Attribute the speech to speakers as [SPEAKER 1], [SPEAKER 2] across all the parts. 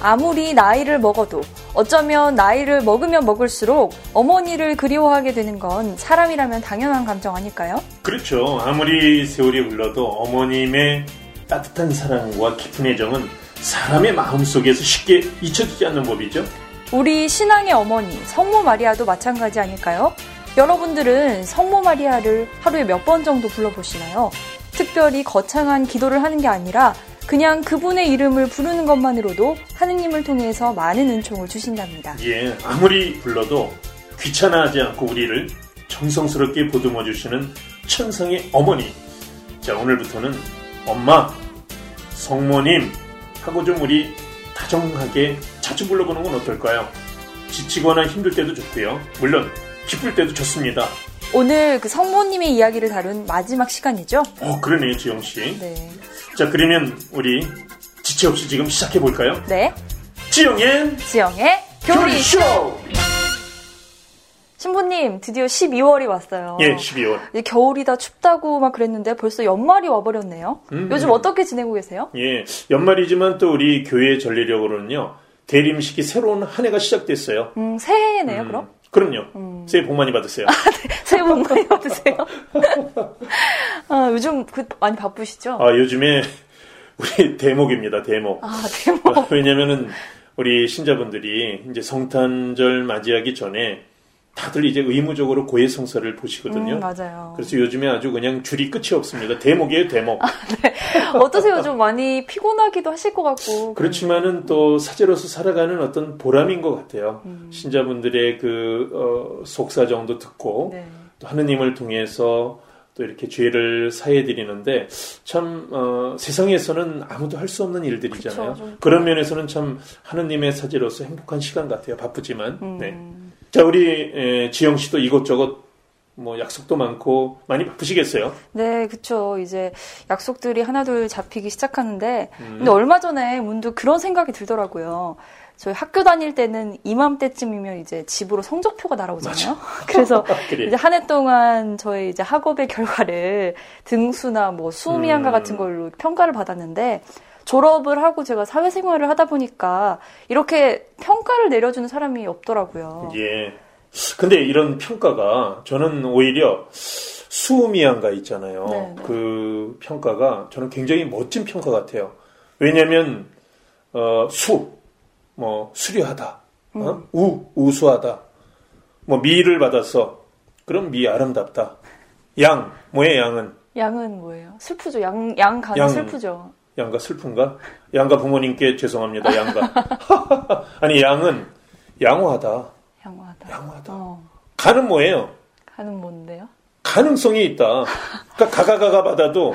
[SPEAKER 1] 아무리 나이를 먹어도 어쩌면 나이를 먹으면 먹을수록 어머니를 그리워하게 되는 건 사람이라면 당연한 감정 아닐까요?
[SPEAKER 2] 그렇죠. 아무리 세월이 흘러도 어머님의 따뜻한 사랑과 깊은 애정은 사람의 마음속에서 쉽게 잊혀지지 않는 법이죠.
[SPEAKER 1] 우리 신앙의 어머니 성모 마리아도 마찬가지 아닐까요? 여러분들은 성모 마리아를 하루에 몇 번 정도 불러보시나요? 특별히 거창한 기도를 하는 게 아니라 그냥 그분의 이름을 부르는 것만으로도 하느님을 통해서 많은 은총을 주신답니다.
[SPEAKER 2] 예, 아무리 불러도 귀찮아하지 않고 우리를 정성스럽게 보듬어 주시는 천상의 어머니. 자, 오늘부터는 엄마, 성모님 하고 좀 우리 다정하게 자주 불러보는 건 어떨까요? 지치거나 힘들 때도 좋고요. 물론 기쁠 때도 좋습니다.
[SPEAKER 1] 오늘 그 성모님의 이야기를 다룬 마지막 시간이죠?
[SPEAKER 2] 어, 그러네요, 지영 씨.
[SPEAKER 1] 네.
[SPEAKER 2] 자, 그러면 우리 지체 없이 지금 시작해 볼까요?
[SPEAKER 1] 네.
[SPEAKER 2] 지영의
[SPEAKER 1] 지영의 교리쇼! 신부님, 드디어 12월이 왔어요.
[SPEAKER 2] 예, 12월.
[SPEAKER 1] 이제 겨울이다 춥다고 막 그랬는데 벌써 연말이 와버렸네요.
[SPEAKER 2] 음.
[SPEAKER 1] 요즘 어떻게 지내고 계세요?
[SPEAKER 2] 예, 연말이지만 또 우리 교회 전례력으로는요, 대림식이 새로운 한 해가 시작됐어요.
[SPEAKER 1] 음, 새해네요,
[SPEAKER 2] 음,
[SPEAKER 1] 그럼?
[SPEAKER 2] 그럼요. 새해 복 많이 받으세요.
[SPEAKER 1] 새해 복 많이 받으세요. 아, 요즘 그 많이 바쁘시죠?
[SPEAKER 2] 아, 요즘에 우리 대목입니다, 대목.
[SPEAKER 1] 아, 대박.
[SPEAKER 2] 왜냐면은 우리 신자분들이 이제 성탄절 맞이하기 전에 다들 이제 의무적으로 고해 성사를 보시거든요.
[SPEAKER 1] 음, 맞아요.
[SPEAKER 2] 그래서 요즘에 아주 그냥 줄이 끝이 없습니다. 대목이에요, 대목.
[SPEAKER 1] 어떠세요? 좀 많이 피곤하기도 하실 것 같고.
[SPEAKER 2] 그렇지만은 또 사제로서 살아가는 어떤 보람인 것 같아요.
[SPEAKER 1] 음.
[SPEAKER 2] 신자분들의 그 어, 속사정도 듣고
[SPEAKER 1] 네.
[SPEAKER 2] 또 하느님을 통해서 또 이렇게 죄를 사해 드리는데 참 어, 세상에서는 아무도 할 수 없는 일들이잖아요.
[SPEAKER 1] 그쵸, 좀.
[SPEAKER 2] 그런 면에서는 참 하느님의 사제로서 행복한 시간 같아요. 바쁘지만.
[SPEAKER 1] 음.
[SPEAKER 2] 네. 자 우리 에, 지영 씨도 이것저것 뭐 약속도 많고 많이 바쁘시겠어요.
[SPEAKER 1] 네, 그쵸. 이제 약속들이 하나둘 잡히기 시작하는데,
[SPEAKER 2] 음.
[SPEAKER 1] 근데 얼마 전에 문득 그런 생각이 들더라고요. 저희 학교 다닐 때는 이맘때쯤이면 이제 집으로 성적표가 날아오잖아요. 그래서
[SPEAKER 2] 그래.
[SPEAKER 1] 이제 한 해 동안 저희 이제 학업의 결과를 등수나 뭐 수미양가
[SPEAKER 2] 음.
[SPEAKER 1] 같은 걸로 평가를 받았는데 졸업을 하고 제가 사회생활을 하다 보니까 이렇게 평가를 내려주는 사람이 없더라고요.
[SPEAKER 2] 예. 근데 이런 평가가 저는 오히려 수미양가 있잖아요.
[SPEAKER 1] 네, 네.
[SPEAKER 2] 그 평가가 저는 굉장히 멋진 평가 같아요. 왜냐하면 어, 수, 뭐 수려하다, 어?
[SPEAKER 1] 음.
[SPEAKER 2] 우 우수하다, 뭐 미를 받았어. 그럼 미 아름답다. 양 뭐의 양은
[SPEAKER 1] 양은 뭐예요? 슬프죠. 양, 양 가는
[SPEAKER 2] 양.
[SPEAKER 1] 슬프죠.
[SPEAKER 2] 양가 슬픈가? 양가 부모님께 죄송합니다. 양가 아니 양은 양호하다.
[SPEAKER 1] 양호하다.
[SPEAKER 2] 양호하다.
[SPEAKER 1] 어,
[SPEAKER 2] 가는 뭐예요?
[SPEAKER 1] 가는 뭔데요?
[SPEAKER 2] 가능성이 있다. 그러니까 가가가가 받아도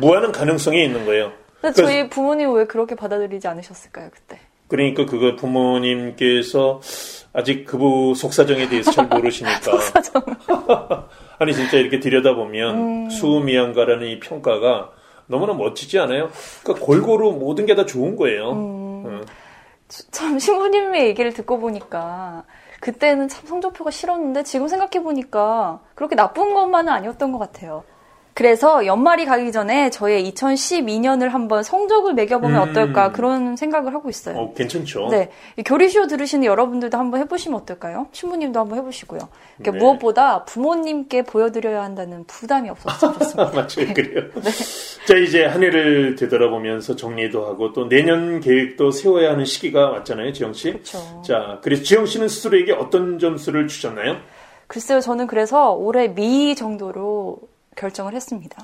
[SPEAKER 2] 무한한 가능성이 있는 거예요.
[SPEAKER 1] 근데 저희 부모님 왜 그렇게 받아들이지 않으셨을까요, 그때?
[SPEAKER 2] 그러니까 그거 부모님께서 아직 그부 속사정에 대해서 잘 모르시니까. 아니 진짜 이렇게 들여다보면
[SPEAKER 1] 음.
[SPEAKER 2] 수미양가라는 이 평가가 너무나 멋지지 않아요? 그러니까 골고루 모든 게 다 좋은 거예요.
[SPEAKER 1] 음.
[SPEAKER 2] 어.
[SPEAKER 1] 참 신부님의 얘기를 듣고 보니까 그때는 참 성적표가 싫었는데 지금 생각해 보니까 그렇게 나쁜 것만은 아니었던 것 같아요. 그래서 연말이 가기 전에 저의 2012년을 한번 성적을 매겨보면
[SPEAKER 2] 음.
[SPEAKER 1] 어떨까 그런 생각을 하고 있어요.
[SPEAKER 2] 어, 괜찮죠.
[SPEAKER 1] 네, 이 교리쇼 들으시는 여러분들도 한번 해보시면 어떨까요? 신부님도 한번 해보시고요. 이렇게
[SPEAKER 2] 네.
[SPEAKER 1] 무엇보다 부모님께 보여드려야 한다는 부담이 없었으면 좋겠습니다.
[SPEAKER 2] 맞아요, 그래요.
[SPEAKER 1] 네.
[SPEAKER 2] 자, 이제 한 해를 되돌아보면서 정리도 하고 또 내년 계획도 세워야 하는 시기가 왔잖아요, 지영 씨.
[SPEAKER 1] 그렇죠.
[SPEAKER 2] 자, 그래서 지영 씨는 스스로에게 어떤 점수를 주셨나요?
[SPEAKER 1] 글쎄요, 저는 그래서 올해 미 정도로 결정을 했습니다.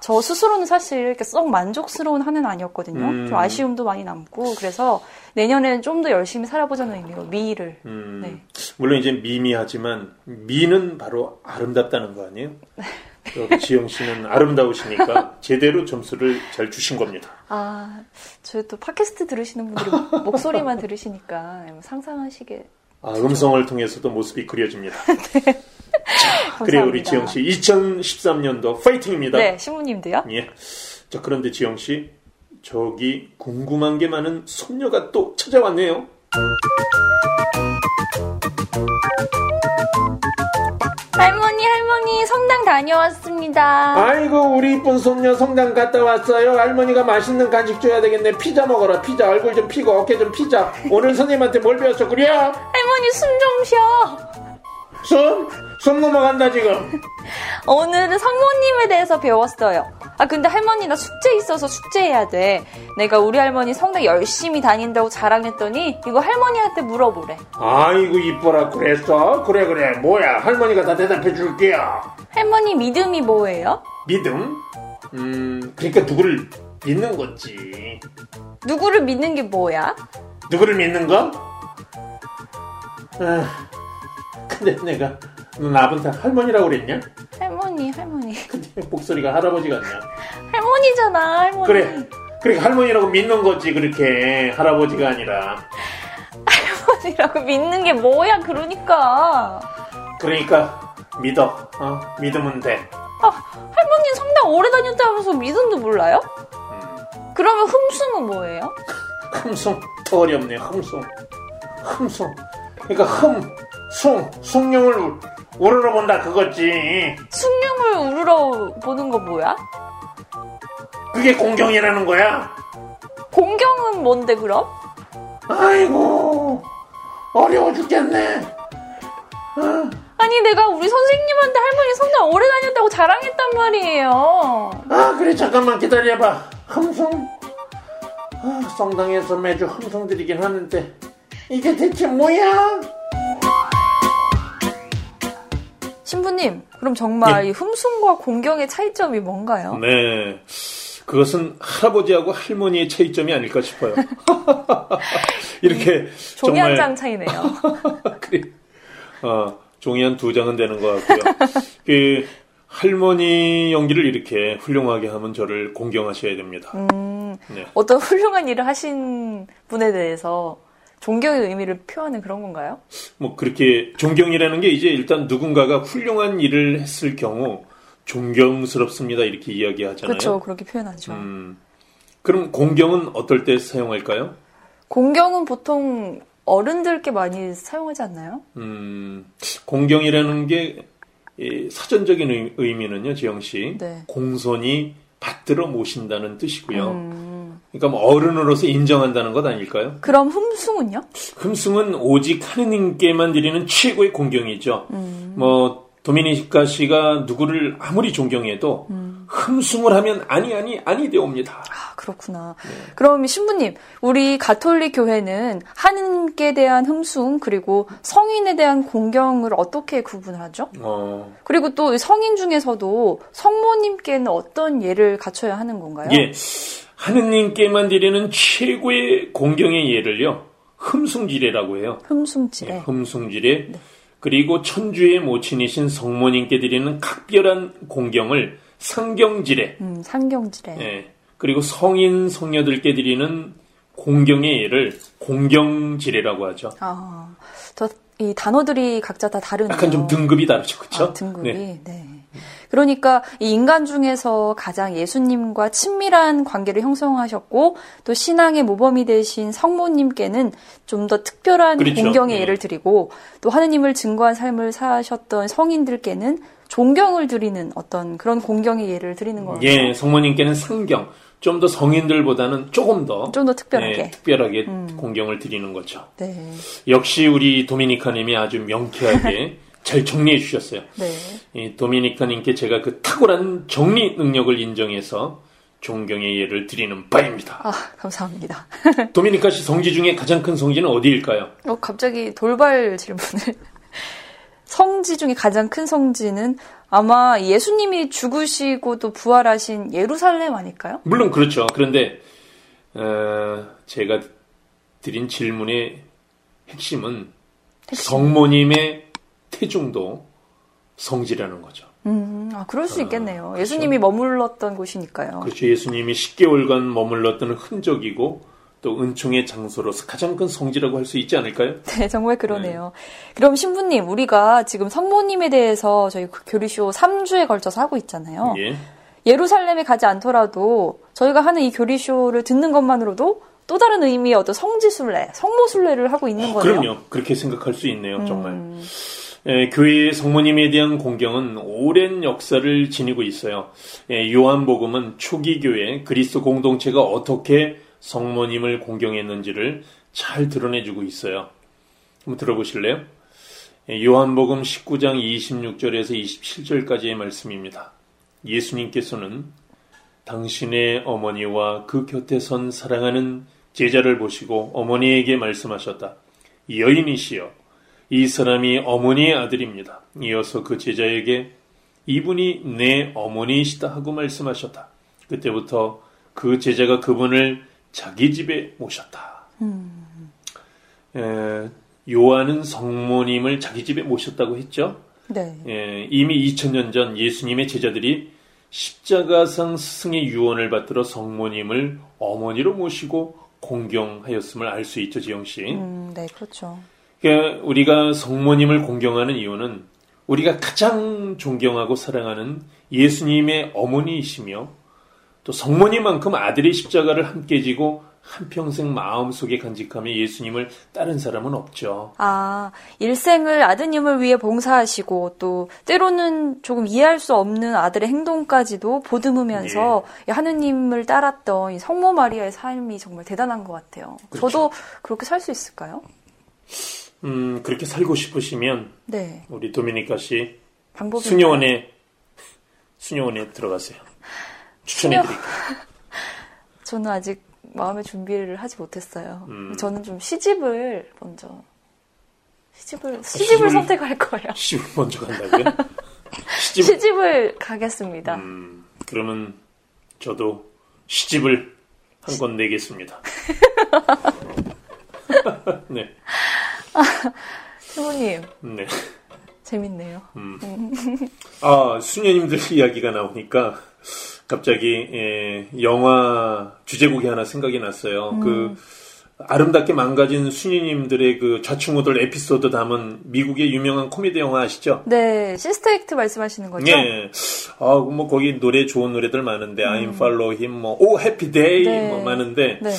[SPEAKER 1] 저 스스로는 사실 이렇게 썩 만족스러운 한 해는 아니었거든요.
[SPEAKER 2] 음.
[SPEAKER 1] 좀 아쉬움도 많이 남고 그래서 내년에는 좀 더 열심히 살아보자는 의미로 미를
[SPEAKER 2] 음,
[SPEAKER 1] 네.
[SPEAKER 2] 물론 이제 미미하지만 미는 바로 아름답다는 거 아니에요? 여기 지영 씨는 아름다우시니까 제대로 점수를 잘 주신 겁니다.
[SPEAKER 1] 아, 저희 또 팟캐스트 들으시는 분들이 목소리만 들으시니까 상상하시게
[SPEAKER 2] 아, 음성을 통해서도 모습이 그려집니다.
[SPEAKER 1] 감 사합니다.
[SPEAKER 2] 그래 우리 지영 씨 2013년도 파이팅입니다.
[SPEAKER 1] 네, 신부님도요.
[SPEAKER 2] 예. 자 그런데 지영 씨 저기 궁금한 게 많은 손녀가 또 찾아왔네요.
[SPEAKER 1] 할머니, 할머니, 성당 다녀왔습니다.
[SPEAKER 3] 아이고 우리 이쁜 손녀 성당 갔다 왔어요. 할머니가 맛있는 간식 줘야 되겠네. 피자 먹어라. 피자 얼굴 좀 피고 어깨 좀 피자. 오늘 선생님한테 뭘 배웠어 그래?
[SPEAKER 1] 할머니, 숨 좀 쉬어.
[SPEAKER 3] 숨? 숨 넘어간다 지금.
[SPEAKER 1] 오늘은 성모님에 대해서 배웠어요. 아, 근데 할머니 나 숙제 있어서 숙제해야 돼. 내가 우리 할머니 성당 열심히 다닌다고 자랑했더니 이거 할머니한테 물어보래.
[SPEAKER 3] 아이고 이뻐라 그랬어? 그래 그래 뭐야 할머니가 다 대답해 줄게요.
[SPEAKER 1] 할머니 믿음이 뭐예요?
[SPEAKER 3] 믿음? 음 그러니까 누구를 믿는 거지.
[SPEAKER 1] 누구를 믿는 게 뭐야?
[SPEAKER 3] 누구를 믿는 거? 아, 근데 내가 너 나한테 할머니라고 그랬냐?
[SPEAKER 1] 할머니, 할머니.
[SPEAKER 3] 근데 목소리가 할아버지 같냐?
[SPEAKER 1] 할머니잖아, 할머니.
[SPEAKER 3] 그래. 그러니까 할머니라고 믿는 거지 그렇게 할아버지가 아니라.
[SPEAKER 1] 할머니라고 믿는 게 뭐야, 그러니까.
[SPEAKER 3] 그러니까 믿어. 어? 믿으면 돼.
[SPEAKER 1] 아, 할머니 성당 오래 다녔다면서 믿음도 몰라요? 그러면 흠숭은 뭐예요?
[SPEAKER 3] 흠숭 더 어렵네. 흠숭. 흠숭. 그러니까 흠, 숭, 숭룡을 우러러 본다 그거지.
[SPEAKER 1] 숭늉을 우르러 보는 거 뭐야?
[SPEAKER 3] 그게 공경이라는 거야.
[SPEAKER 1] 공경은 뭔데 그럼?
[SPEAKER 3] 아이고 어려워 죽겠네. 어?
[SPEAKER 1] 아니 내가 우리 선생님한테 할머니 성당 오래 다녔다고 자랑했단 말이에요.
[SPEAKER 3] 아 그래 잠깐만 기다려봐. 흠숭. 아, 성당에서 매주 흠숭 드리긴 하는데 이게 대체 뭐야?
[SPEAKER 1] 신부님, 그럼 정말
[SPEAKER 2] 예.
[SPEAKER 1] 이 흠숭과 공경의 차이점이 뭔가요?
[SPEAKER 2] 네. 그것은 할아버지하고 할머니의 차이점이 아닐까 싶어요. 이렇게
[SPEAKER 1] 종이 한
[SPEAKER 2] 정말
[SPEAKER 1] 장 차이네요.
[SPEAKER 2] 그래. 어, 종이 한 두 장은 되는 것 같고요. 그 할머니 연기를 이렇게 훌륭하게 하면 저를 공경하셔야 됩니다.
[SPEAKER 1] 음,
[SPEAKER 2] 네.
[SPEAKER 1] 어떤 훌륭한 일을 하신 분에 대해서 존경의 의미를 표하는 그런 건가요?
[SPEAKER 2] 뭐 그렇게 존경이라는 게 이제 일단 누군가가 훌륭한 일을 했을 경우 존경스럽습니다 이렇게 이야기하잖아요.
[SPEAKER 1] 그렇죠, 그렇게 표현하죠.
[SPEAKER 2] 음, 그럼 공경은 어떨 때 사용할까요?
[SPEAKER 1] 공경은 보통 어른들께 많이 사용하지 않나요?
[SPEAKER 2] 음, 공경이라는 게이 사전적인 의- 의미는요, 지영 씨,
[SPEAKER 1] 네.
[SPEAKER 2] 공손히 받들어 모신다는 뜻이고요.
[SPEAKER 1] 음,
[SPEAKER 2] 그러니까 뭐 어른으로서 인정한다는 것 아닐까요?
[SPEAKER 1] 그럼 흠숭은요?
[SPEAKER 2] 흠숭은 오직 하느님께만 드리는 최고의 공경이죠.
[SPEAKER 1] 음.
[SPEAKER 2] 뭐 도미니카 씨가 누구를 아무리 존경해도
[SPEAKER 1] 음.
[SPEAKER 2] 흠숭을 하면 아니 아니 아니 되옵니다.
[SPEAKER 1] 아, 그렇구나.
[SPEAKER 2] 네.
[SPEAKER 1] 그럼 신부님, 우리 가톨릭 교회는 하느님께 대한 흠숭 그리고 성인에 대한 공경을 어떻게 구분을 하죠?
[SPEAKER 2] 어,
[SPEAKER 1] 그리고 또 성인 중에서도 성모님께는 어떤 예를 갖춰야 하는 건가요?
[SPEAKER 2] 예, 하느님께만 드리는 최고의 공경의 예를요, 흠숭지례라고 해요.
[SPEAKER 1] 흠숭지례.
[SPEAKER 2] 예, 흠숭지례. 그리고 천주의 모친이신 성모님께 드리는 각별한 공경을 상경지례.
[SPEAKER 1] 음, 상경지례.
[SPEAKER 2] 예, 그리고 성인 성녀들께 드리는 공경의 예를 공경지례라고 하죠.
[SPEAKER 1] 아, 저, 이 단어들이 각자 다 다르네요.
[SPEAKER 2] 약간 좀 등급이 다르죠, 그렇죠?
[SPEAKER 1] 아, 등급이. 네. 그러니까 이 인간 중에서 가장 예수님과 친밀한 관계를 형성하셨고 또 신앙의 모범이 되신 성모님께는 좀 더 특별한
[SPEAKER 2] 그렇죠.
[SPEAKER 1] 공경의
[SPEAKER 2] 네.
[SPEAKER 1] 예를 드리고 또 하느님을 증거한 삶을 사셨던 성인들께는 존경을 드리는 어떤 그런 공경의 예를 드리는 거예요.
[SPEAKER 2] 예, 성모님께는 상경. 좀 더 성인들보다는 조금 더
[SPEAKER 1] 좀 더 특별하게.
[SPEAKER 2] 예, 특별하게 공경을 드리는 거죠.
[SPEAKER 1] 네.
[SPEAKER 2] 역시 우리 도미니카님이 아주 명쾌하게 잘 정리해 주셨어요.
[SPEAKER 1] 네.
[SPEAKER 2] 이 도미니카님께 제가 그 탁월한 정리 능력을 인정해서 존경의 예를 드리는 바입니다.
[SPEAKER 1] 아, 감사합니다.
[SPEAKER 2] 도미니카 씨 성지 중에 가장 큰 성지는 어디일까요?
[SPEAKER 1] 어, 갑자기 돌발 질문을. 성지 중에 가장 큰 성지는 아마 예수님이 죽으시고 또 부활하신 예루살렘 아닐까요?
[SPEAKER 2] 물론 그렇죠. 그런데 어, 제가 드린 질문의 핵심은 성모님의 태중도 성지라는 거죠.
[SPEAKER 1] 음, 아, 그럴 수 있겠네요. 예수님이 머물렀던 곳이니까요.
[SPEAKER 2] 그렇죠. 예수님이 10개월간 머물렀던 흔적이고 또 은총의 장소로서 가장 큰 성지라고 할 수 있지 않을까요?
[SPEAKER 1] 네, 정말 그러네요. 그럼 신부님, 우리가 지금 성모님에 대해서 저희 그 교리쇼 3주에 걸쳐서 하고 있잖아요.
[SPEAKER 2] 예.
[SPEAKER 1] 예루살렘에 가지 않더라도 저희가 하는 이 교리쇼를 듣는 것만으로도 또 다른 의미의 어떤 성지순례, 성모순례를 하고 있는 거네요.
[SPEAKER 2] 그럼요. 그렇게 생각할 수 있네요. 정말. 에, 교회의 성모님에 대한 공경은 오랜 역사를 지니고 있어요. 에, 요한복음은 초기 교회 그리스도 공동체가 어떻게 성모님을 공경했는지를 잘 드러내주고 있어요. 한번 들어보실래요? 에, 요한복음 19장 26절에서 27절까지의 말씀입니다. 예수님께서는 당신의 어머니와 그 곁에 선 사랑하는 제자를 보시고 어머니에게 말씀하셨다. 여인이시여, 이 사람이 어머니의 아들입니다. 이어서 그 제자에게 이분이 내 어머니이시다 하고 말씀하셨다. 그때부터 그 제자가 그분을 자기 집에 모셨다. 음. 에, 요한은 성모님을 자기 집에 모셨다고 했죠. 네. 에, 이미 2000년 전 예수님의 제자들이 십자가상 스승의 유언을 받들어 성모님을 어머니로 모시고 공경하였음을 알 수 있죠, 지영 씨.
[SPEAKER 1] 음, 네, 그렇죠.
[SPEAKER 2] 그러니까 우리가 성모님을 공경하는 이유는 우리가 가장 존경하고 사랑하는 예수님의 어머니이시며 또 성모님만큼 아들의 십자가를 함께 지고 한평생 마음속에 간직하며 예수님을 따른 사람은 없죠.
[SPEAKER 1] 아, 일생을 아드님을 위해 봉사하시고 또 때로는 조금 이해할 수 없는 아들의 행동까지도 보듬으면서 예. 하느님을 따랐던 성모 마리아의 삶이 정말 대단한 것 같아요. 그렇죠. 저도 그렇게 살 수 있을까요?
[SPEAKER 2] 음, 그렇게 살고 싶으시면 네. 우리 도미니카 씨 수녀원에 수녀원에 들어가세요. 추천해 드릴게요.
[SPEAKER 1] 저는 아직 마음의 준비를 하지 못했어요. 음. 저는 좀 시집을 먼저 시집을 시집을, 시집을 선택할 거예요.
[SPEAKER 2] 시집을 먼저 간다고요?
[SPEAKER 1] 시집... 시집을 가겠습니다.
[SPEAKER 2] 음, 그러면 저도 시집을 한 권 내겠습니다. 네.
[SPEAKER 1] 수모님. 네. 재밌네요. 음.
[SPEAKER 2] 아, 수녀님들 이야기가 나오니까 갑자기 예, 영화 주제곡이 하나 생각이 났어요. 음. 그 아름답게 망가진 수녀님들의 그 좌충우돌 에피소드 담은 미국의 유명한 코미디 영화 아시죠?
[SPEAKER 1] 네, 시스터 액트 말씀하시는 거죠?
[SPEAKER 2] 네. 아, 뭐 거기 노래 좋은 노래들 많은데 음. I Will Follow Him, 뭐 Oh Happy Day 네. 뭐 많은데 네.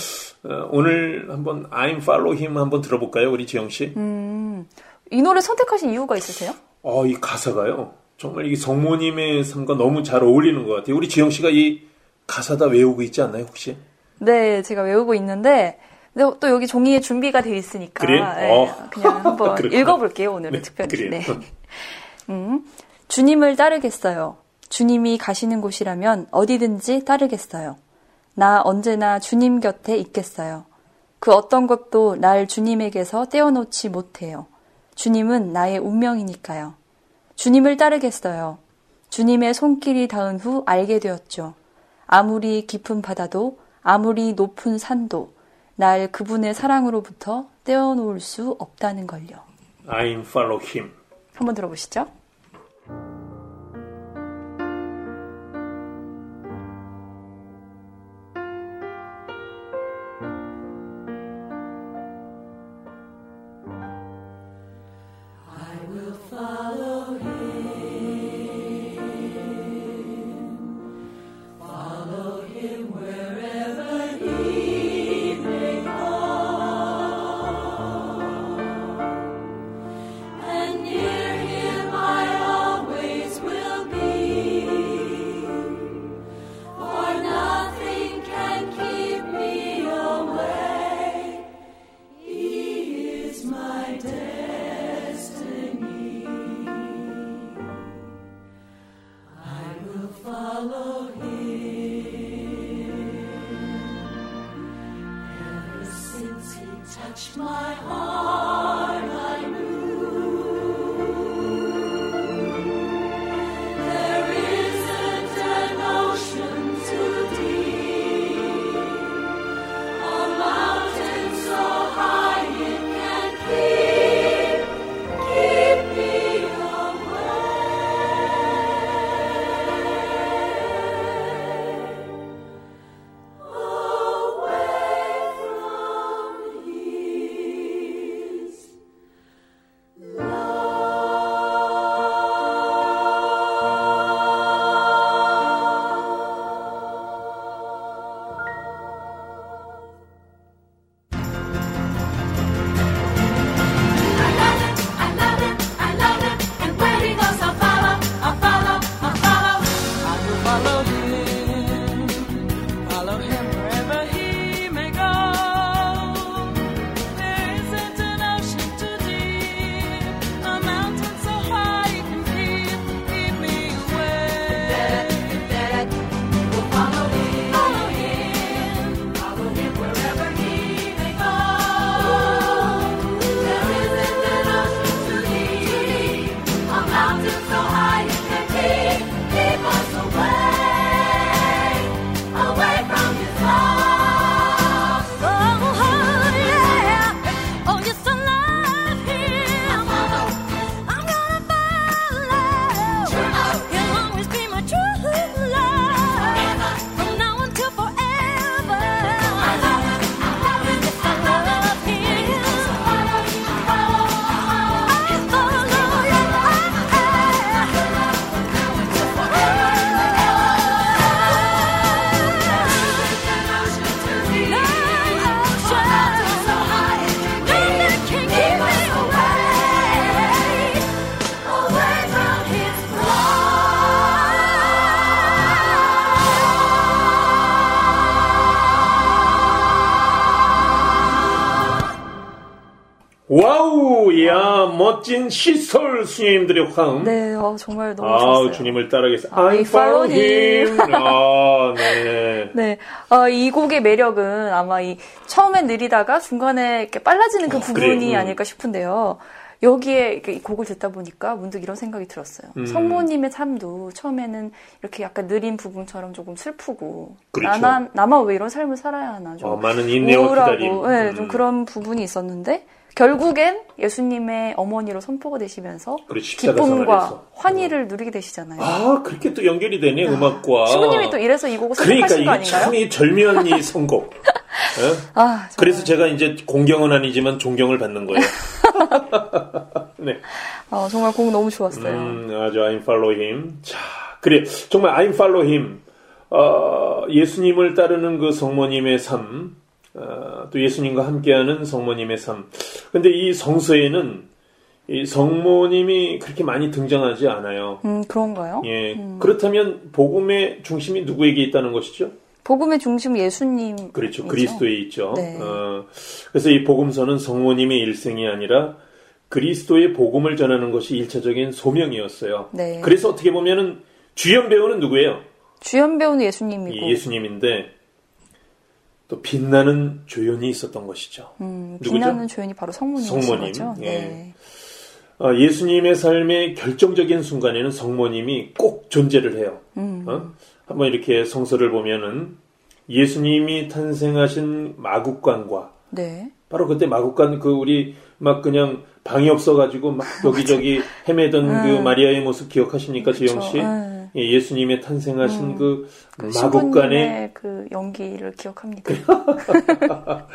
[SPEAKER 2] 어, 오늘 한번 I'm Follow Him 한번 들어볼까요, 우리 지영 씨? 음,
[SPEAKER 1] 이 노래 선택하신 이유가 있으세요?
[SPEAKER 2] 어, 이 가사가요. 정말 이 성모님의 삶과 너무 잘 어울리는 것 같아요. 우리 지영 씨가 이 가사 다 외우고 있지 않나요, 혹시?
[SPEAKER 1] 네, 제가 외우고 있는데 또 여기 종이에 준비가 되어 있으니까
[SPEAKER 2] 그래?
[SPEAKER 1] 네, 어. 그냥 한번 읽어볼게요 오늘은 네, 특별히. 그래요. 네. 음, 주님을 따르겠어요. 주님이 가시는 곳이라면 어디든지 따르겠어요. 나 언제나 주님 곁에 있겠어요. 그 어떤 것도 날 주님에게서 떼어놓지 못해요. 주님은 나의 운명이니까요. 주님을 따르겠어요. 주님의 손길이 닿은 후 알게 되었죠. 아무리 깊은 바다도, 아무리 높은 산도, 날 그분의 사랑으로부터 떼어놓을 수 없다는 걸요.
[SPEAKER 2] I'm follow him.
[SPEAKER 1] 한번 들어보시죠.
[SPEAKER 2] 멋진 시설 수녀님들의 화음.
[SPEAKER 1] 네, 어, 정말 너무
[SPEAKER 2] 아,
[SPEAKER 1] 좋았어요.
[SPEAKER 2] 주님을 따르겠어.
[SPEAKER 1] 아,
[SPEAKER 2] I follow
[SPEAKER 1] I follow
[SPEAKER 2] him. 아, 네.
[SPEAKER 1] 네, 어, 이 곡의 매력은 아마 이 처음엔 느리다가 중간에 이렇게 빨라지는 그
[SPEAKER 2] 어,
[SPEAKER 1] 부분이
[SPEAKER 2] 그래, 음.
[SPEAKER 1] 아닐까 싶은데요. 여기에 이 곡을 듣다 보니까 문득 이런 생각이 들었어요.
[SPEAKER 2] 음.
[SPEAKER 1] 성모님의 삶도 처음에는 이렇게 약간 느린 부분처럼 조금 슬프고
[SPEAKER 2] 그렇죠.
[SPEAKER 1] 나만 나만 왜 이런 삶을 살아야 하나 좀
[SPEAKER 2] 어, 많은 인내와 기다림.
[SPEAKER 1] 우울하고 네,
[SPEAKER 2] 음.
[SPEAKER 1] 좀 그런 부분이 있었는데 결국엔 예수님의 어머니로 선포가 되시면서 기쁨과. 환희를 누리게 되시잖아요.
[SPEAKER 2] 아, 그렇게 또 연결이 되네, 음악과.
[SPEAKER 1] 신부님이 또 이래서 이 곡을
[SPEAKER 2] 그러니까
[SPEAKER 1] 선곡하신 거
[SPEAKER 2] 이게
[SPEAKER 1] 아닌가요?
[SPEAKER 2] 참이 절묘한 이 선곡. 예?
[SPEAKER 1] 아, 정말.
[SPEAKER 2] 그래서 제가 이제 공경은 아니지만 존경을 받는 거예요. 네.
[SPEAKER 1] 어, 정말 곡 너무 좋았어요.
[SPEAKER 2] 음, 아주 I'm follow him. 자, 그래. 정말 I'm follow him. 어, 예수님을 따르는 그 성모님의 삶, 어, 또 예수님과 함께하는 성모님의 삶. 근데 이 성서에는 이 성모님이 그렇게 많이 등장하지 않아요.
[SPEAKER 1] 음, 그런가요?
[SPEAKER 2] 예. 그렇다면 복음의 중심이 누구에게 있다는 것이죠?
[SPEAKER 1] 복음의 중심 예수님.
[SPEAKER 2] 그렇죠. 그리스도에 있죠.
[SPEAKER 1] 네.
[SPEAKER 2] 어, 그래서 이 복음서는 성모님의 일생이 아니라 그리스도의 복음을 전하는 것이 일차적인 소명이었어요.
[SPEAKER 1] 네.
[SPEAKER 2] 그래서 어떻게 보면은 주연 배우는 누구예요?
[SPEAKER 1] 주연 배우는 예수님이고.
[SPEAKER 2] 이 예수님인데 또 빛나는 조연이 있었던 것이죠.
[SPEAKER 1] 음,
[SPEAKER 2] 누구죠?
[SPEAKER 1] 빛나는 조연이 바로 성모님이신
[SPEAKER 2] 성모님,
[SPEAKER 1] 거죠.
[SPEAKER 2] 예.
[SPEAKER 1] 네.
[SPEAKER 2] 아, 예수님의 삶의 결정적인 순간에는 성모님이 꼭 존재를 해요.
[SPEAKER 1] 음.
[SPEAKER 2] 어? 한번 이렇게 성서를 보면은 예수님이 탄생하신 마국간과
[SPEAKER 1] 네.
[SPEAKER 2] 바로 그때 마국간 그 우리 막 그냥 방이 없어가지고 막 여기저기 헤매던 그
[SPEAKER 1] 음.
[SPEAKER 2] 마리아의 모습 기억하십니까, 지영 씨?
[SPEAKER 1] 네.
[SPEAKER 2] 예, 예수님의 탄생하신
[SPEAKER 1] 그그
[SPEAKER 2] 마국간의
[SPEAKER 1] 신부님의 그 연기를 기억합니다.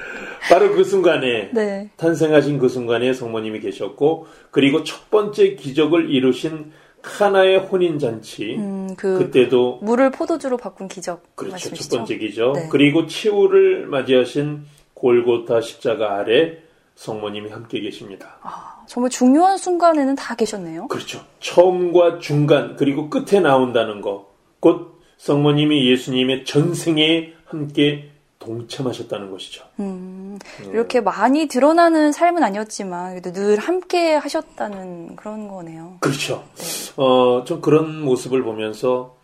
[SPEAKER 2] 바로 그 순간에
[SPEAKER 1] 네.
[SPEAKER 2] 탄생하신 그 순간에 성모님이 계셨고 그리고 첫 번째 기적을 이루신 카나의 혼인 잔치
[SPEAKER 1] 음, 그
[SPEAKER 2] 그때도
[SPEAKER 1] 물을 포도주로 바꾼 기적
[SPEAKER 2] 그렇죠
[SPEAKER 1] 말씀이시죠?
[SPEAKER 2] 첫 번째 기적
[SPEAKER 1] 네.
[SPEAKER 2] 그리고 치우를 맞이하신 골고타 십자가 아래 성모님이 함께 계십니다.
[SPEAKER 1] 아, 정말 중요한 순간에는 다 계셨네요.
[SPEAKER 2] 그렇죠. 처음과 중간 그리고 끝에 나온다는 거. 곧 성모님이 예수님의 전생에 함께 동참하셨다는 것이죠.
[SPEAKER 1] 음, 이렇게 많이 드러나는 삶은 아니었지만 그래도 늘 함께 하셨다는 그런 거네요.
[SPEAKER 2] 그렇죠.
[SPEAKER 1] 네.
[SPEAKER 2] 어, 좀 그런 모습을 보면서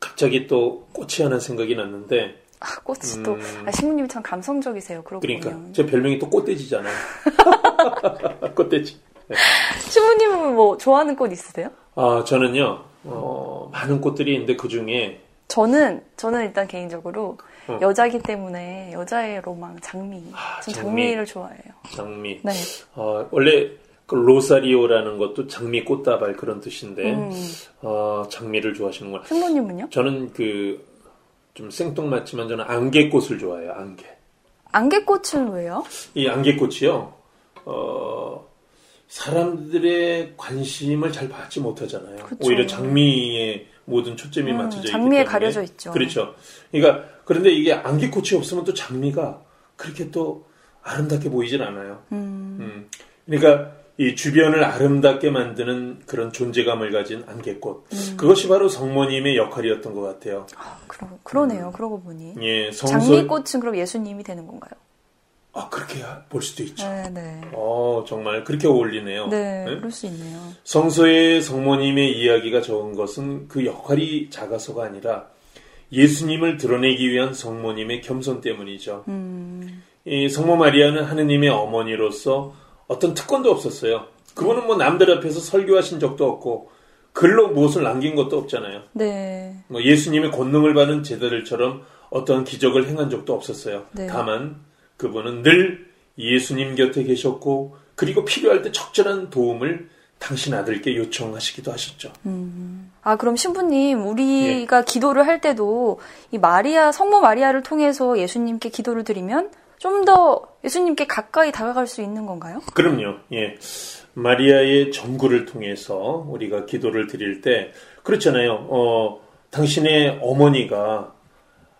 [SPEAKER 2] 갑자기 또 꽃이 하나 생각이 났는데,
[SPEAKER 1] 아, 꽃이 또
[SPEAKER 2] 음.
[SPEAKER 1] 아, 신부님이 참 감성적이세요. 그러고
[SPEAKER 2] 그러니까
[SPEAKER 1] 보면.
[SPEAKER 2] 제 별명이 또 꽃돼지잖아요. 꽃돼지.
[SPEAKER 1] 신부님은 뭐 좋아하는 꽃 있으세요?
[SPEAKER 2] 아, 저는요, 어, 많은 꽃들이 있는데 그 중에
[SPEAKER 1] 저는 저는 일단 개인적으로
[SPEAKER 2] 어.
[SPEAKER 1] 여자기 때문에 여자의 로망 장미.
[SPEAKER 2] 아,
[SPEAKER 1] 전
[SPEAKER 2] 장미.
[SPEAKER 1] 장미를 좋아해요.
[SPEAKER 2] 장미.
[SPEAKER 1] 네.
[SPEAKER 2] 어, 원래 그 로사리오라는 것도 장미 꽃다발 그런 뜻인데,
[SPEAKER 1] 음.
[SPEAKER 2] 어, 장미를 좋아하시는구나.
[SPEAKER 1] 신부님은요?
[SPEAKER 2] 저는 그, 좀 생뚱맞지만 저는 안개꽃을 좋아해요, 안개.
[SPEAKER 1] 안개꽃은 왜요?
[SPEAKER 2] 이 안개꽃이요, 어, 사람들의 관심을 잘 받지 못하잖아요.
[SPEAKER 1] 그쵸.
[SPEAKER 2] 오히려 장미에 모든 초점이
[SPEAKER 1] 음,
[SPEAKER 2] 맞춰져 있기
[SPEAKER 1] 장미에. 가려져 있죠.
[SPEAKER 2] 그렇죠. 그러니까 그런데 이게 안개꽃이 없으면 또 장미가 그렇게 또 아름답게 보이질 않아요.
[SPEAKER 1] 음,
[SPEAKER 2] 음. 그러니까 이 주변을 아름답게 만드는 그런 존재감을 가진 안개꽃.
[SPEAKER 1] 음.
[SPEAKER 2] 그것이 바로 성모님의 역할이었던 것 같아요.
[SPEAKER 1] 아, 그러, 그러네요. 그러고 보니.
[SPEAKER 2] 예, 성서.
[SPEAKER 1] 장미꽃은 그럼 예수님이 되는 건가요?
[SPEAKER 2] 아, 그렇게 볼 수도 있죠.
[SPEAKER 1] 네, 네.
[SPEAKER 2] 어, 정말 그렇게 어울리네요.
[SPEAKER 1] 네,
[SPEAKER 2] 네?
[SPEAKER 1] 그럴 수 있네요.
[SPEAKER 2] 성서의 성모님의 이야기가 적은 것은 그 역할이 작아서가 아니라 예수님을 드러내기 위한 성모님의 겸손 때문이죠.
[SPEAKER 1] 음,
[SPEAKER 2] 이 성모 마리아는 하느님의 어머니로서 어떤 특권도 없었어요. 그분은 뭐 남들 앞에서 설교하신 적도 없고 글로 무엇을 남긴 것도 없잖아요.
[SPEAKER 1] 네.
[SPEAKER 2] 뭐 예수님의 권능을 받은 제자들처럼 어떤 기적을 행한 적도 없었어요.
[SPEAKER 1] 네.
[SPEAKER 2] 다만 그분은 늘 예수님 곁에 계셨고 그리고 필요할 때 적절한 도움을 당신 아들께 요청하시기도 하셨죠.
[SPEAKER 1] 아, 그럼 신부님,
[SPEAKER 2] 예.
[SPEAKER 1] 우리가 기도를 할 때도 이 마리아, 성모 마리아를 통해서 예수님께 기도를 드리면 좀 더 예수님께 가까이 다가갈 수 있는 건가요?
[SPEAKER 2] 그럼요. 예. 마리아의 전구를 통해서 우리가 기도를 드릴 때 그렇잖아요. 어, 당신의 어머니가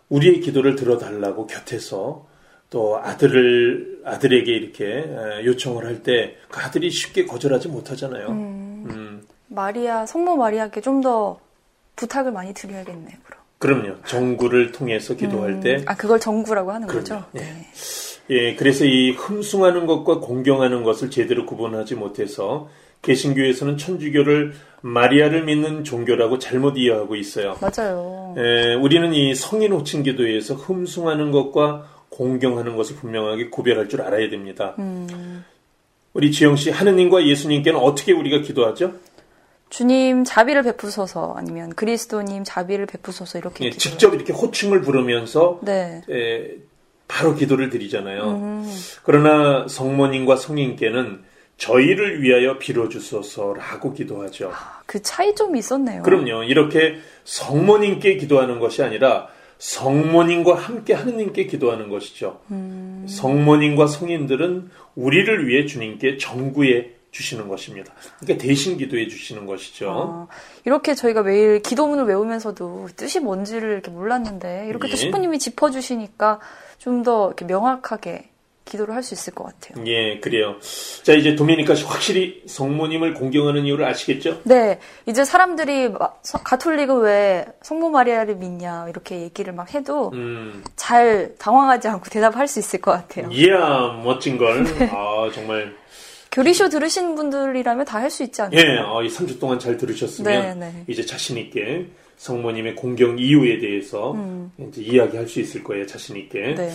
[SPEAKER 2] 우리의 기도를 들어달라고 곁에서 또 아들을 아들에게 이렇게 에, 요청을 할 때 그 아들이 쉽게 거절하지 못하잖아요. 음,
[SPEAKER 1] 마리아, 성모 마리아께 좀 더 부탁을 많이 드려야겠네요, 그럼.
[SPEAKER 2] 그럼요. 정구를 통해서 기도할
[SPEAKER 1] 음,
[SPEAKER 2] 때
[SPEAKER 1] 아, 그걸 정구라고 하는
[SPEAKER 2] 그럼요.
[SPEAKER 1] 거죠?
[SPEAKER 2] 예.
[SPEAKER 1] 네.
[SPEAKER 2] 예, 그래서 이 흠숭하는 것과 공경하는 것을 제대로 구분하지 못해서 개신교에서는 천주교를 마리아를 믿는 종교라고 잘못 이해하고 있어요.
[SPEAKER 1] 맞아요.
[SPEAKER 2] 예, 우리는 이 성인 호칭 기도에서 흠숭하는 것과 공경하는 것을 분명하게 구별할 줄 알아야 됩니다.
[SPEAKER 1] 음.
[SPEAKER 2] 우리 지영 씨, 하느님과 예수님께는 어떻게 우리가 기도하죠?
[SPEAKER 1] 주님 자비를 베푸소서 아니면 그리스도님 자비를 베푸소서 이렇게
[SPEAKER 2] 예, 직접 이렇게 호칭을 부르면서
[SPEAKER 1] 네.
[SPEAKER 2] 예, 바로 기도를 드리잖아요.
[SPEAKER 1] 음.
[SPEAKER 2] 그러나 성모님과 성인께는 저희를 위하여 빌어주소서라고 기도하죠.
[SPEAKER 1] 그 차이 좀 있었네요.
[SPEAKER 2] 그럼요. 이렇게 성모님께 기도하는 것이 아니라 성모님과 함께 하느님께 기도하는 것이죠.
[SPEAKER 1] 음.
[SPEAKER 2] 성모님과 성인들은 우리를 위해 주님께 정구해 주시는 것입니다. 그러니까 대신 기도해 주시는 것이죠.
[SPEAKER 1] 아, 이렇게 저희가 매일 기도문을 외우면서도 뜻이 뭔지를 이렇게 몰랐는데 이렇게 또
[SPEAKER 2] 예.
[SPEAKER 1] 신부님이 짚어주시니까 좀 더 이렇게 명확하게 기도를 할 수 있을 것 같아요.
[SPEAKER 2] 예, 그래요. 자, 이제 도미니카 씨 확실히 성모님을 공경하는 이유를 아시겠죠?
[SPEAKER 1] 네, 이제 사람들이 가톨릭은 왜 성모 마리아를 믿냐 이렇게 얘기를 막 해도
[SPEAKER 2] 음,
[SPEAKER 1] 잘 당황하지 않고 대답할 수 있을 것 같아요.
[SPEAKER 2] 이야, 멋진 걸.
[SPEAKER 1] 네.
[SPEAKER 2] 아, 정말.
[SPEAKER 1] 교리쇼 들으신 분들이라면 다 할 수 있지 않나요?
[SPEAKER 2] 예, 어, 이 3주 동안 잘 들으셨으면
[SPEAKER 1] 네, 네.
[SPEAKER 2] 이제 자신 있게 성모님의 공경 이유에 대해서 이제 이야기할 수 있을 거예요, 자신 있게.
[SPEAKER 1] 음. 네.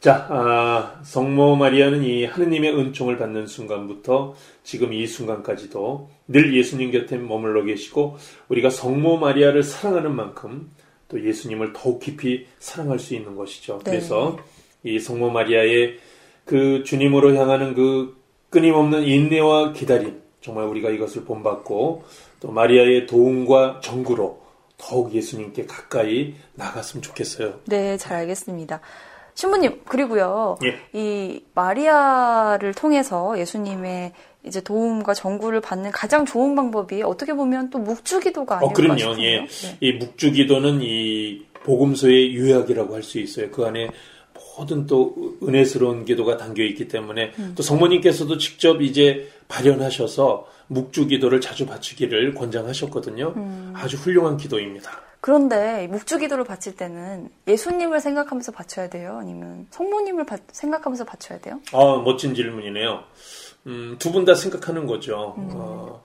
[SPEAKER 2] 자, 아, 성모 마리아는 이 하느님의 은총을 받는 순간부터 지금 이 순간까지도 늘 예수님 곁에 머물러 계시고 우리가 성모 마리아를 사랑하는 만큼 또 예수님을 더욱 깊이 사랑할 수 있는 것이죠.
[SPEAKER 1] 네.
[SPEAKER 2] 그래서 이 성모 마리아의 그 주님으로 향하는 그 끊임없는 인내와 기다림, 정말 우리가 이것을 본받고 또 마리아의 도움과 정구로 더욱 예수님께 가까이 나갔으면 좋겠어요.
[SPEAKER 1] 네, 잘 알겠습니다. 신부님, 그리고요.
[SPEAKER 2] 예.
[SPEAKER 1] 이 마리아를 통해서 예수님의 이제 도움과 정구를 받는 가장 좋은 방법이 어떻게 보면 또 묵주기도가 아닐까
[SPEAKER 2] 어, 그럼요.
[SPEAKER 1] 싶은데요.
[SPEAKER 2] 예.
[SPEAKER 1] 네.
[SPEAKER 2] 이 묵주기도는 이 복음서의 요약이라고 할 수 있어요. 그 안에 모든 또 은혜스러운 기도가 담겨 있기 때문에
[SPEAKER 1] 음.
[SPEAKER 2] 또 성모님께서도 직접 이제 발현하셔서 묵주 기도를 자주 바치기를 권장하셨거든요.
[SPEAKER 1] 음.
[SPEAKER 2] 아주 훌륭한 기도입니다.
[SPEAKER 1] 그런데 묵주 기도를 바칠 때는 예수님을 생각하면서 바쳐야 돼요? 아니면 성모님을 바- 생각하면서 바쳐야 돼요?
[SPEAKER 2] 아, 멋진 질문이네요. 음, 두 분 다 생각하는 거죠.
[SPEAKER 1] 음.
[SPEAKER 2] 어,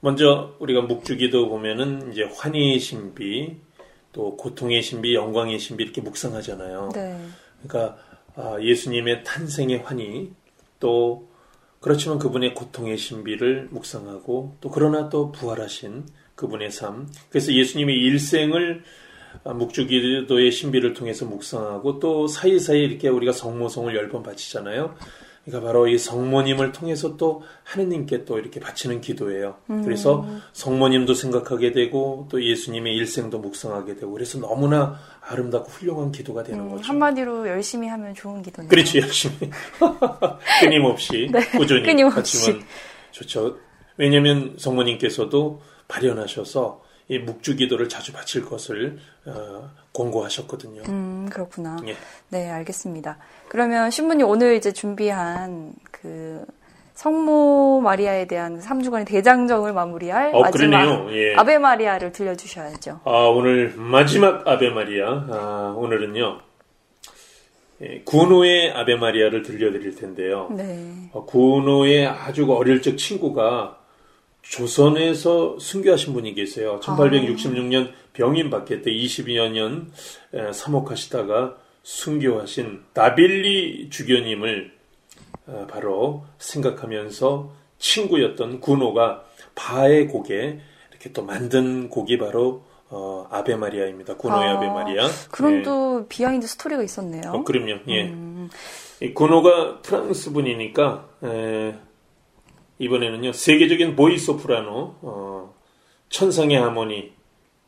[SPEAKER 2] 먼저 우리가 묵주 기도 보면은 이제 환희의 신비, 또 고통의 신비, 영광의 신비 이렇게 묵상하잖아요.
[SPEAKER 1] 네.
[SPEAKER 2] 그러니까 아, 예수님의 탄생의 환희, 또 그렇지만 그분의 고통의 신비를 묵상하고 또 그러나 또 부활하신 그분의 삶. 그래서 예수님의 일생을 아, 묵주기도의 신비를 통해서 묵상하고 또 사이사이 이렇게 우리가 성모성을 열 번 바치잖아요. 그러니까 바로 이 성모님을 통해서 또 하느님께 또 이렇게 바치는 기도예요. 그래서 성모님도 생각하게 되고 또 예수님의 일생도 묵상하게 되고 그래서 너무나 아름답고 훌륭한 기도가 되는
[SPEAKER 1] 음,
[SPEAKER 2] 거죠.
[SPEAKER 1] 한마디로 열심히 하면 좋은 기도네요.
[SPEAKER 2] 그렇지 열심히 끊임없이 꾸준히
[SPEAKER 1] 네, 끊임없이.
[SPEAKER 2] 같이면 좋죠. 왜냐하면 성모님께서도 발현하셔서 이 묵주 기도를 자주 바칠 것을 어, 공고하셨거든요.
[SPEAKER 1] 음, 그렇구나.
[SPEAKER 2] 예.
[SPEAKER 1] 네, 알겠습니다. 그러면 신부님 오늘 이제 준비한 그 성모 마리아에 대한 3주간의 대장정을 마무리할
[SPEAKER 2] 어,
[SPEAKER 1] 마지막
[SPEAKER 2] 그러네요. 예.
[SPEAKER 1] 아베 마리아를 들려주셔야죠.
[SPEAKER 2] 아, 오늘 마지막 아베 마리아. 아, 오늘은요. 예, 구노의 아베 마리아를 들려드릴 텐데요.
[SPEAKER 1] 네.
[SPEAKER 2] 어, 구노의 아주 어릴 적 친구가 조선에서 순교하신 분이 계세요. 1866년 병인 받게 때 22여 년 에, 사목하시다가 순교하신 다블뤼 주교님을 어, 바로 생각하면서 친구였던 구노가 바흐의 곡에 이렇게 또 만든 곡이 바로 어, 아베 마리아입니다. 구노의
[SPEAKER 1] 아,
[SPEAKER 2] 아, 베 마리아.
[SPEAKER 1] 그럼
[SPEAKER 2] 예.
[SPEAKER 1] 또 비하인드 스토리가 있었네요.
[SPEAKER 2] 어, 그럼요. 예.
[SPEAKER 1] 음,
[SPEAKER 2] 이 구노가 프랑스 분이니까 에, 이번에는요 세계적인 보이 소프라노 어, 천상의 하모니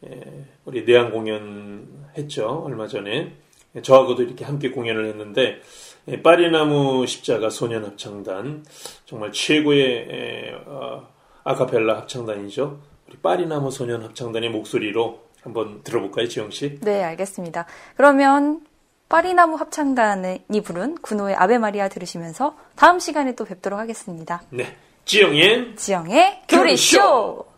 [SPEAKER 2] 에, 우리 내한 공연 했죠 얼마 전에 예, 저하고도 이렇게 함께 공연을 했는데 예, 파리나무 십자가 소년 합창단 정말 최고의 에, 어, 아카펠라 합창단이죠 우리 파리나무 소년 합창단의 목소리로 한번 들어볼까요 지영 씨?
[SPEAKER 1] 네, 알겠습니다. 그러면 파리나무 합창단이 부른 군호의 아베 마리아 들으시면서 다음 시간에 또 뵙도록 하겠습니다.
[SPEAKER 2] 네 지영의
[SPEAKER 1] 지영의
[SPEAKER 2] 교리쇼!
[SPEAKER 1] 교리쇼!